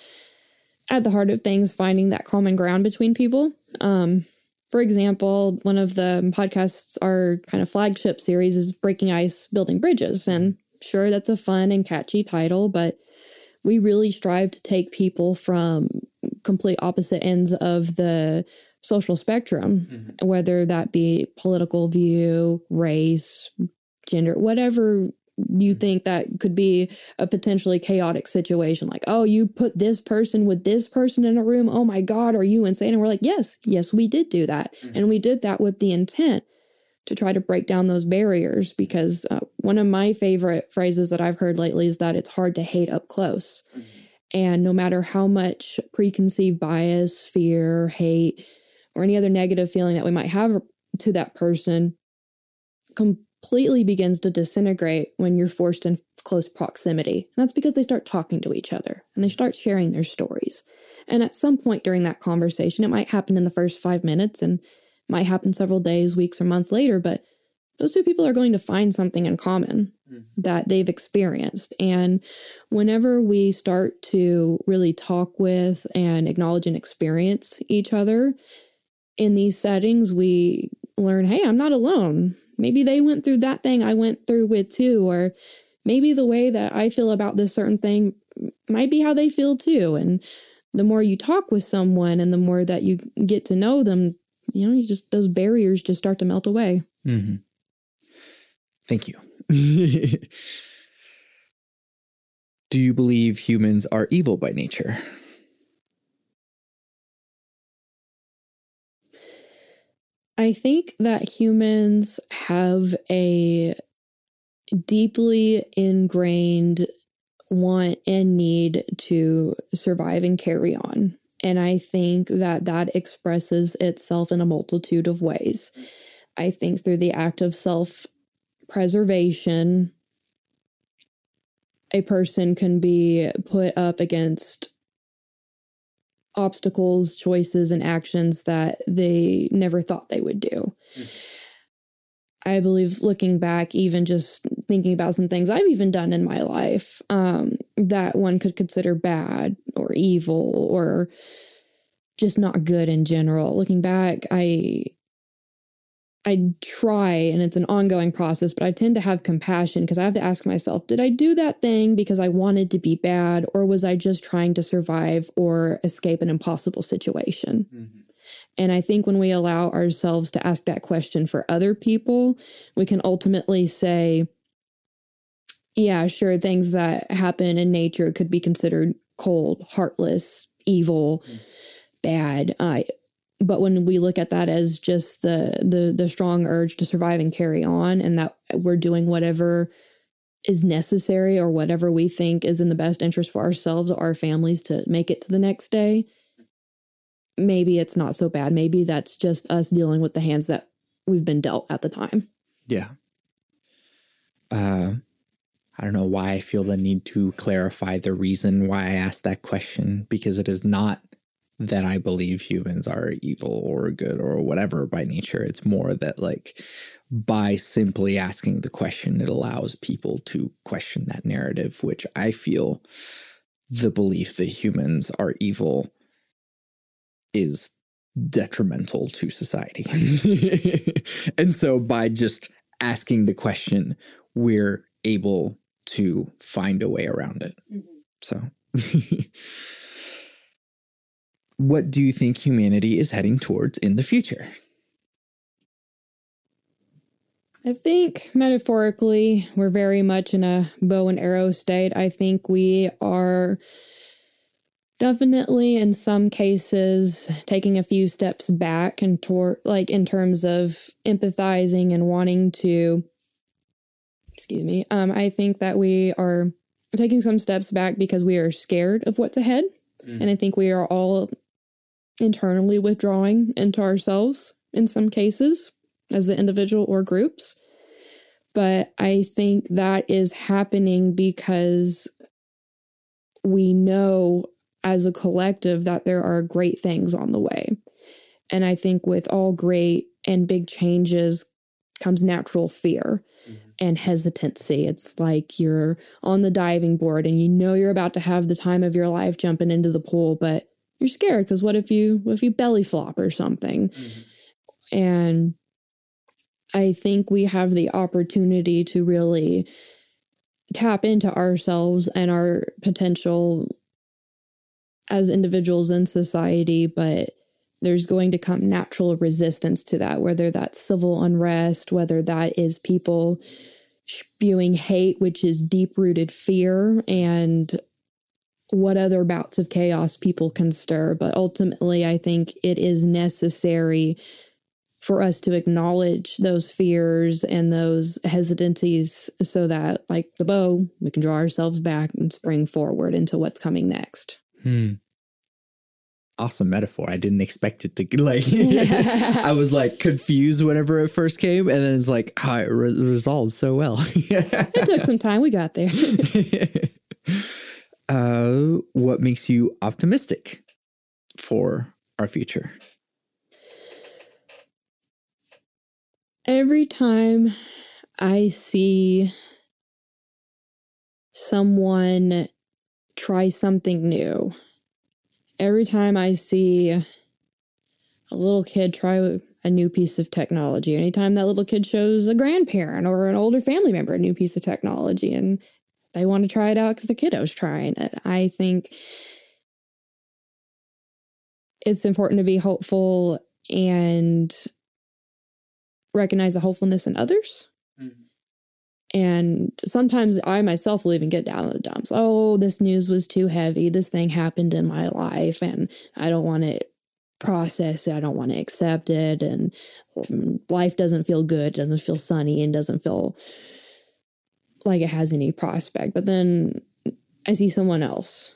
at the heart of things finding that common ground between people. Um, for example, one of the podcasts, our kind of flagship series is Breaking Ice, Building Bridges. And sure, that's a fun and catchy title, but we really strive to take people from complete opposite ends of the social spectrum, mm-hmm. whether that be political view, race, gender, whatever you mm-hmm. think that could be a potentially chaotic situation like oh you put this person with this person in a room oh my god are you insane and we're like yes yes we did do that mm-hmm. and we did that with the intent to try to break down those barriers because uh, one of my favorite phrases that i've heard lately is that it's hard to hate up close mm-hmm. and no matter how much preconceived bias fear hate or any other negative feeling that we might have to that person com- completely begins to disintegrate when you're forced in close proximity. And that's because they start talking to each other and they start sharing their stories. And at some point during that conversation, it might happen in the first five minutes and might happen several days, weeks, or months later, but those two people are going to find something in common mm-hmm. that they've experienced. And whenever we start to really talk with and acknowledge and experience each other in these settings, we learn, hey, I'm not alone. Maybe they went through that thing I went through with too, or maybe the way that I feel about this certain thing might be how they feel too. And the more you talk with someone and the more that you get to know them, you know, you just those barriers just start to melt away. Mm-hmm. Thank you. Do you believe humans are evil by nature? I think that humans have a deeply ingrained want and need to survive and carry on. And I think that that expresses itself in a multitude of ways. I think through the act of self preservation, a person can be put up against obstacles, choices, and actions that they never thought they would do. Mm. I believe looking back, even just thinking about some things I've even done in my life um, that one could consider bad or evil or just not good in general. Looking back, I I try and it's an ongoing process, but I tend to have compassion because I have to ask myself, did I do that thing because I wanted to be bad or was I just trying to survive or escape an impossible situation? Mm-hmm. And I think when we allow ourselves to ask that question for other people, we can ultimately say, yeah, sure, things that happen in nature could be considered cold, heartless, evil, mm-hmm. bad. Uh, but when we look at that as just the the the strong urge to survive and carry on and that we're doing whatever is necessary or whatever we think is in the best interest for ourselves or our families to make it to the next day maybe it's not so bad. Maybe that's just us dealing with the hands that we've been dealt at the time. Yeah. Uh I don't know why I feel the need to clarify the reason why I asked that question because it is not that I believe humans are evil or good or whatever by nature. It's more that, like, by simply asking the question, it allows people to question that narrative, which I feel the belief that humans are evil is detrimental to society. and so by just asking the question, we're able to find a way around it. Mm-hmm. So what do you think humanity is heading towards in the future? I think metaphorically, we're very much in a bow and arrow state. I think we are definitely in some cases taking a few steps back and toward like in terms of empathizing and wanting to excuse me um i think that we are taking some steps back because we are scared of what's ahead mm. and i think we are all internally withdrawing into ourselves in some cases as the individual or groups but i think that is happening because we know as a collective that there are great things on the way. And I think with all great and big changes comes natural fear mm-hmm. and hesitancy. It's like you're on the diving board and you know you're about to have the time of your life jumping into the pool, but you're scared because what if you what if you belly flop or something? Mm-hmm. And I think we have the opportunity to really tap into ourselves and our potential as individuals in society, but there's going to come natural resistance to that, whether that's civil unrest, whether that is people spewing hate, which is deep rooted fear, and what other bouts of chaos people can stir. But ultimately, I think it is necessary for us to acknowledge those fears and those hesitancies so that, like the bow, we can draw ourselves back and spring forward into what's coming next. Hmm. Awesome metaphor. I didn't expect it to like. I was like confused whenever it first came, and then it's like how it re- resolved so well. it took some time. We got there. Uh, what makes you optimistic for our future? Every time I see someone try something new. Every time I see a little kid try a new piece of technology, anytime that little kid shows a grandparent or an older family member a new piece of technology and they want to try it out because the kiddo's trying it, I think it's important to be hopeful and recognize the hopefulness in others mm-hmm. and sometimes I myself will even get down in the dumps. Oh, this news was too heavy. This thing happened in my life, and I don't want to process it. I don't want to accept it. And mm, life doesn't feel good, doesn't feel sunny, and doesn't feel like it has any prospect. But then I see someone else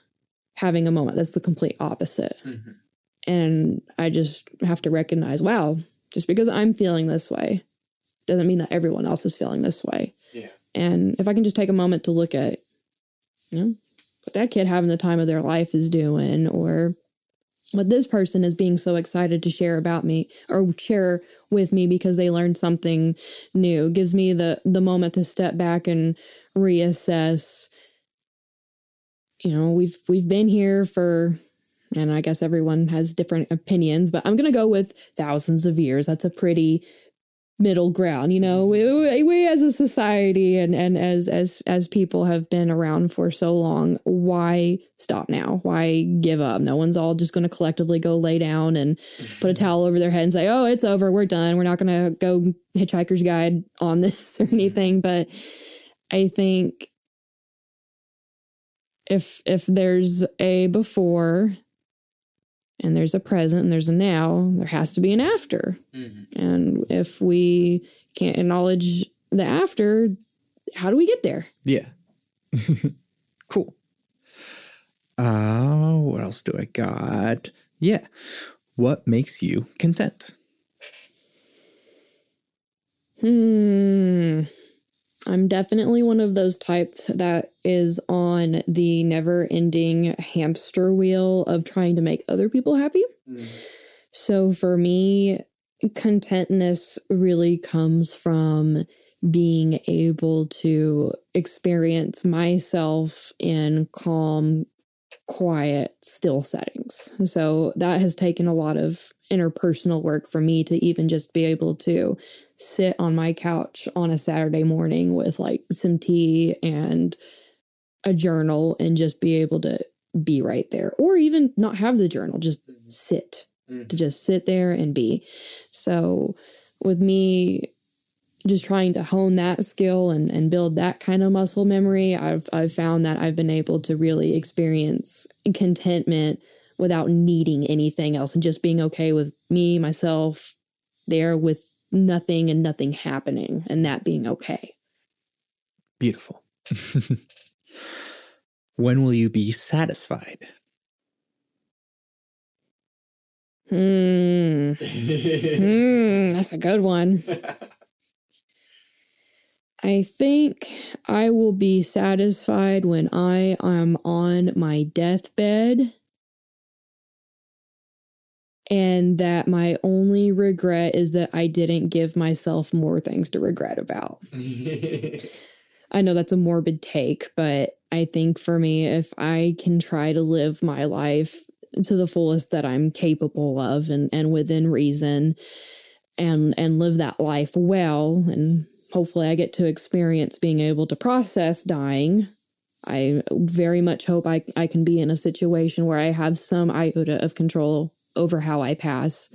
having a moment that's the complete opposite. Mm-hmm. And I just have to recognize wow, just because I'm feeling this way doesn't mean that everyone else is feeling this way. Yeah. And if I can just take a moment to look at, you know, what that kid having the time of their life is doing, or what this person is being so excited to share about me or share with me because they learned something new. Gives me the the moment to step back and reassess you know we've we've been here for and i guess everyone has different opinions but i'm going to go with thousands of years. That's a pretty middle ground you know? Mm-hmm. We, we as a society and and as as as people have been around for so long why stop now? Why give up? No one's all just going to collectively go lay down and put a towel over their head and say oh it's over. We're done. We're not going to go hitchhiker's guide on this or mm-hmm. anything. But i think if if there's a before and there's a present and there's a now, there has to be an after. Mm-hmm. And if we can't acknowledge the after, how do we get there? Yeah. cool. Uh, what else do I got? Yeah. What makes you content? Hmm. I'm definitely one of those types that is on the never ending hamster wheel of trying to make other people happy. Mm. So for me, contentness really comes from being able to experience myself in calm, quiet, still settings. So that has taken a lot of interpersonal work for me to even just be able to sit on my couch on a Saturday morning with like some tea and a journal and just be able to be right there or even not have the journal just mm-hmm. sit mm-hmm. to just sit there and be so with me just trying to hone that skill and, and build that kind of muscle memory, I've I've found that I've been able to really experience contentment without needing anything else and just being okay with me, myself, there with nothing and nothing happening and that being okay. Beautiful. when will you be satisfied? Hmm. hmm. That's a good one. I think I will be satisfied when I am on my deathbed and that my only regret is that I didn't give myself more things to regret about. I know that's a morbid take, but I think for me, if I can try to live my life to the fullest that I'm capable of and, and within reason and and live that life well and hopefully I get to experience being able to process dying. I very much hope I, I can be in a situation where I have some iota of control over how I pass.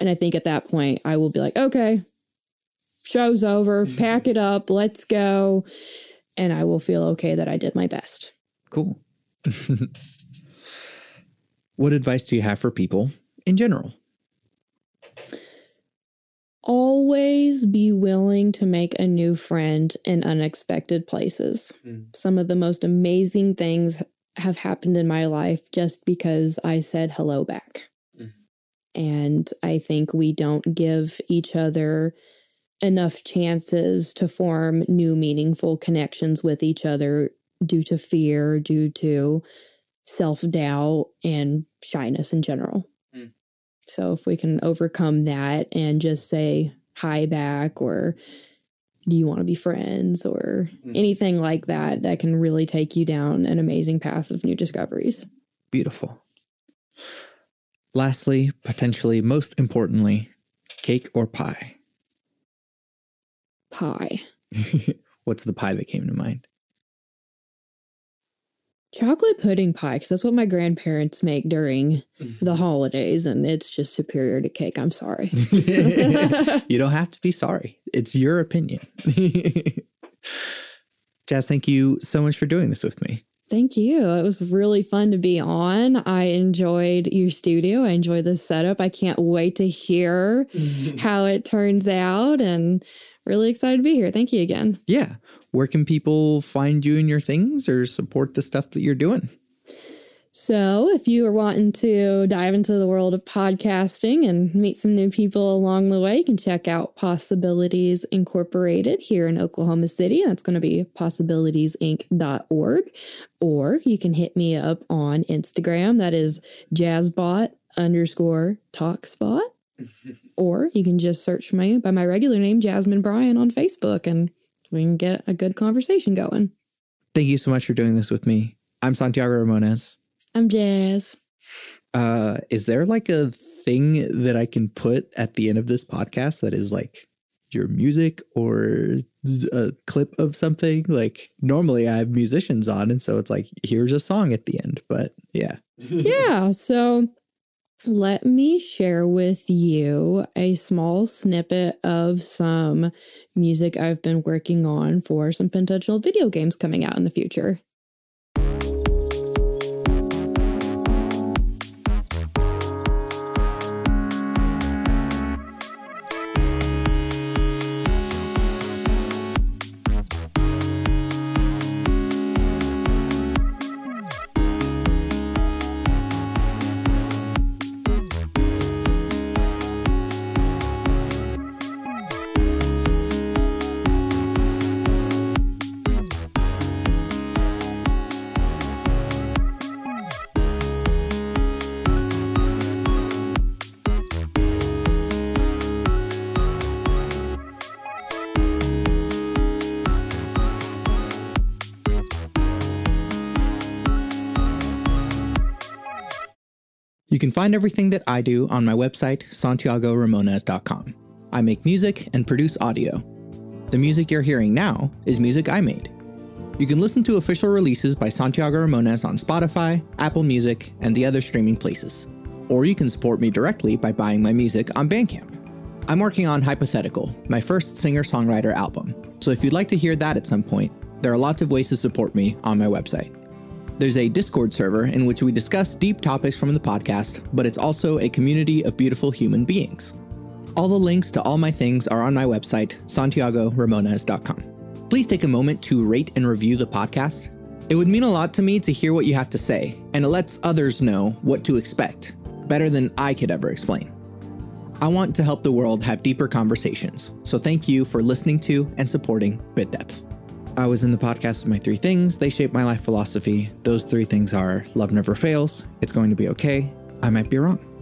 And I think at that point, I will be like, okay, show's over, pack it up, let's go. And I will feel okay that I did my best. Cool. what advice do you have for people in general? always be willing to make a new friend in unexpected places. Mm. Some of the most amazing things have happened in my life just because I said hello back. Mm. And I think we don't give each other enough chances to form new meaningful connections with each other due to fear, due to self doubt, and shyness in general. So if we can overcome that and just say hi back or do you want to be friends or mm. anything like that, that can really take you down an amazing path of new discoveries. Beautiful. Lastly, potentially most importantly, cake or pie? Pie. What's the pie that came to mind? Chocolate pudding pie because that's what my grandparents make during the mm-hmm. holidays and it's just superior to cake i'm sorry you don't have to be sorry it's your opinion jazz thank you so much for doing this with me Thank you. It was really fun to be on. I enjoyed your studio. I enjoyed the setup. I can't wait to hear how it turns out and really excited to be here. Thank you again. Yeah where can people find you and your things or support the stuff that you're doing? So, if you are wanting to dive into the world of podcasting and meet some new people along the way, you can check out Possibilities Incorporated here in Oklahoma City. That's going to be possibilitiesinc.org. Or you can hit me up on Instagram. That is jazzbot underscore talkspot. or you can just search me by my regular name, Jasmine Bryan, on Facebook and we can get a good conversation going. Thank you so much for doing this with me. I'm Santiago Ramones. I'm Jazz. Uh, is there like a thing that I can put at the end of this podcast that is like your music or a clip of something? Like normally I have musicians on, and so it's like here's a song at the end. But yeah, yeah. So let me share with you a small snippet of some music I've been working on for some potential video games coming out in the future. Find everything that I do on my website, santiagoramones.com. I make music and produce audio. The music you're hearing now is music I made. You can listen to official releases by Santiago Ramones on Spotify, Apple Music, and the other streaming places. Or you can support me directly by buying my music on Bandcamp. I'm working on Hypothetical, my first singer songwriter album. So if you'd like to hear that at some point, there are lots of ways to support me on my website. There's a Discord server in which we discuss deep topics from the podcast, but it's also a community of beautiful human beings. All the links to all my things are on my website, santiagoramones.com. Please take a moment to rate and review the podcast. It would mean a lot to me to hear what you have to say, and it lets others know what to expect, better than I could ever explain. I want to help the world have deeper conversations, so thank you for listening to and supporting Bit Depth. I was in the podcast with my three things. They shape my life philosophy. Those three things are love never fails, it's going to be okay, I might be wrong.